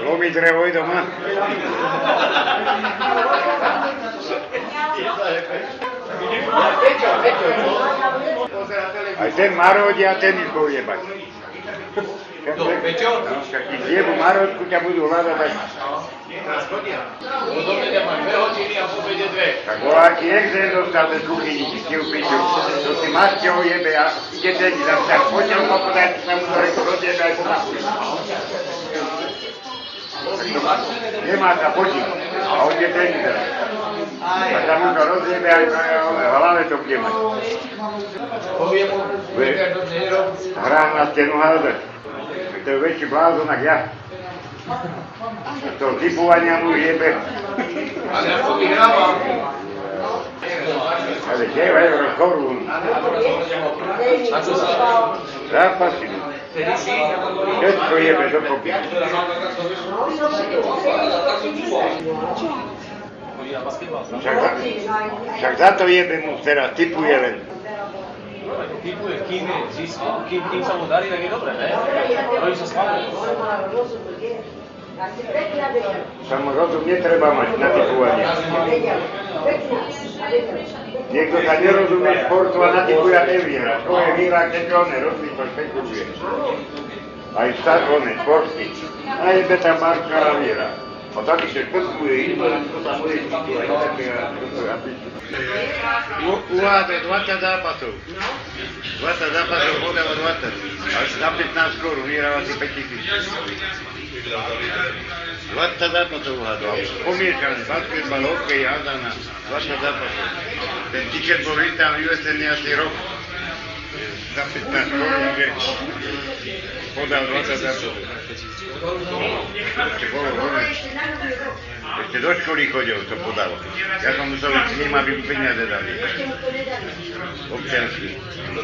Lomí drevo i doma. Aj ten marodí a ten ich bude jebať. Kto, Peťo? No, však ich jebu marodku ťa budú hľadať aj... Teraz chodia. Od obede máš dve hodiny a po obede dve. Tak voláky exen dostal ten kuchyni, ti si upiču. To si Marťo jebe a ide ten, tak poďal ma podať, sa mu to reku rozjebe aj pomachuj. Nemá sa potiť. A on je ten teraz. A sa mu to rozjebe aj v hlave to bude mať. Poviem mu, Ve. že to nerob. Hrám na stenu hádať. To je väčší blázon, ako ja. To typovania mu jebe. Ale ako vyhrávam. Ale 9 eur korún. A čo sa? Zápasy. Tedy si? Všetko jebe dokopy. Však za, však za to jebe mu teraz, typuje len. Typuje, kým, je zisk, kým, kým sa mu darí, tak je dobre, ne? Robí sa schválne. Samo rozum mať na typovanie. Niekto sa nerozumie športu a natypuje a nevyhra. To je výhra, keď on nerozumí, to špekuluje. Aj stát on je športný. A jebe tam Marka a vyhra. A taký sa špekuluje, iba to tam bude typovať. také a toto a piču. U- Uháda 20 zápasov. 20 zápasov podáva 20. Ale za 15 korún vyhráva si 5 tisíc. 20 zápasov uhádol. Pomiešané, basketbal, hokej, hádana. 20 zápasov. Ten tiket bol vystavený v USN asi rok. Za 15 korún, že podal 20 zápasov. Ešte bolo voľné. Ešte do školy chodil, to podal. Ja som musel s ním, aby mu peniaze dali. Občiansky. No.